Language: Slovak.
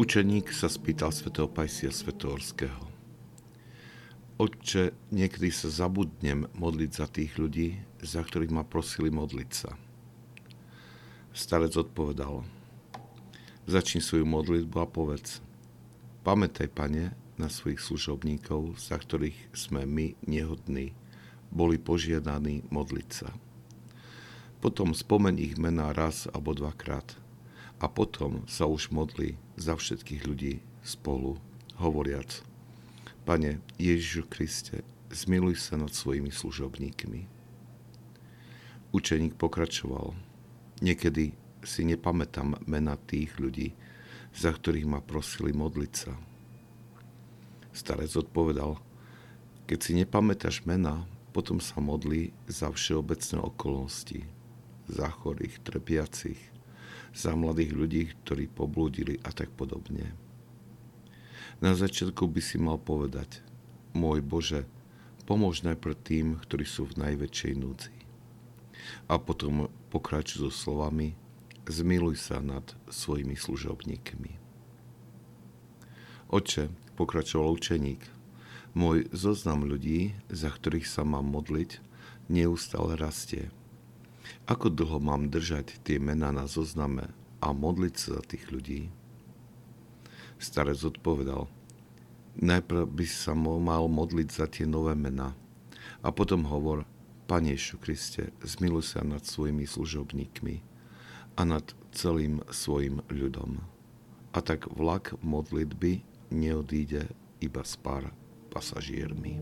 Učeník sa spýtal svätého Pajsia Svetohorského. Otče, niekedy sa zabudnem modliť za tých ľudí, za ktorých ma prosili modliť sa. Starec odpovedal, začni svoju modlitbu a povedz, pamätaj, pane, na svojich služobníkov, za ktorých sme my nehodní, boli požiadaní modliť sa. Potom spomeň ich mená raz alebo dvakrát a potom sa už modli za všetkých ľudí spolu, hovoriac, Pane Ježišu Kriste, zmiluj sa nad svojimi služobníkmi. Učeník pokračoval. Niekedy si nepamätám mena tých ľudí, za ktorých ma prosili modliť sa. Starec odpovedal, keď si nepamätáš mena, potom sa modli za všeobecné okolnosti, za chorých, trpiacich, za mladých ľudí, ktorí poblúdili a tak podobne. Na začiatku by si mal povedať, môj Bože, pomôž najprv tým, ktorí sú v najväčšej núdzi. A potom pokračuj so slovami, zmiluj sa nad svojimi služobníkmi. Oče, pokračoval učeník, môj zoznam ľudí, za ktorých sa mám modliť, neustále rastie. Ako dlho mám držať tie mená na zozname a modliť sa za tých ľudí? Starec odpovedal, najprv by sa mal modliť za tie nové mená a potom hovor, Pane Ješu Kriste, zmiluj sa nad svojimi služobníkmi a nad celým svojim ľudom. A tak vlak modlitby neodíde iba s pár pasažiermi.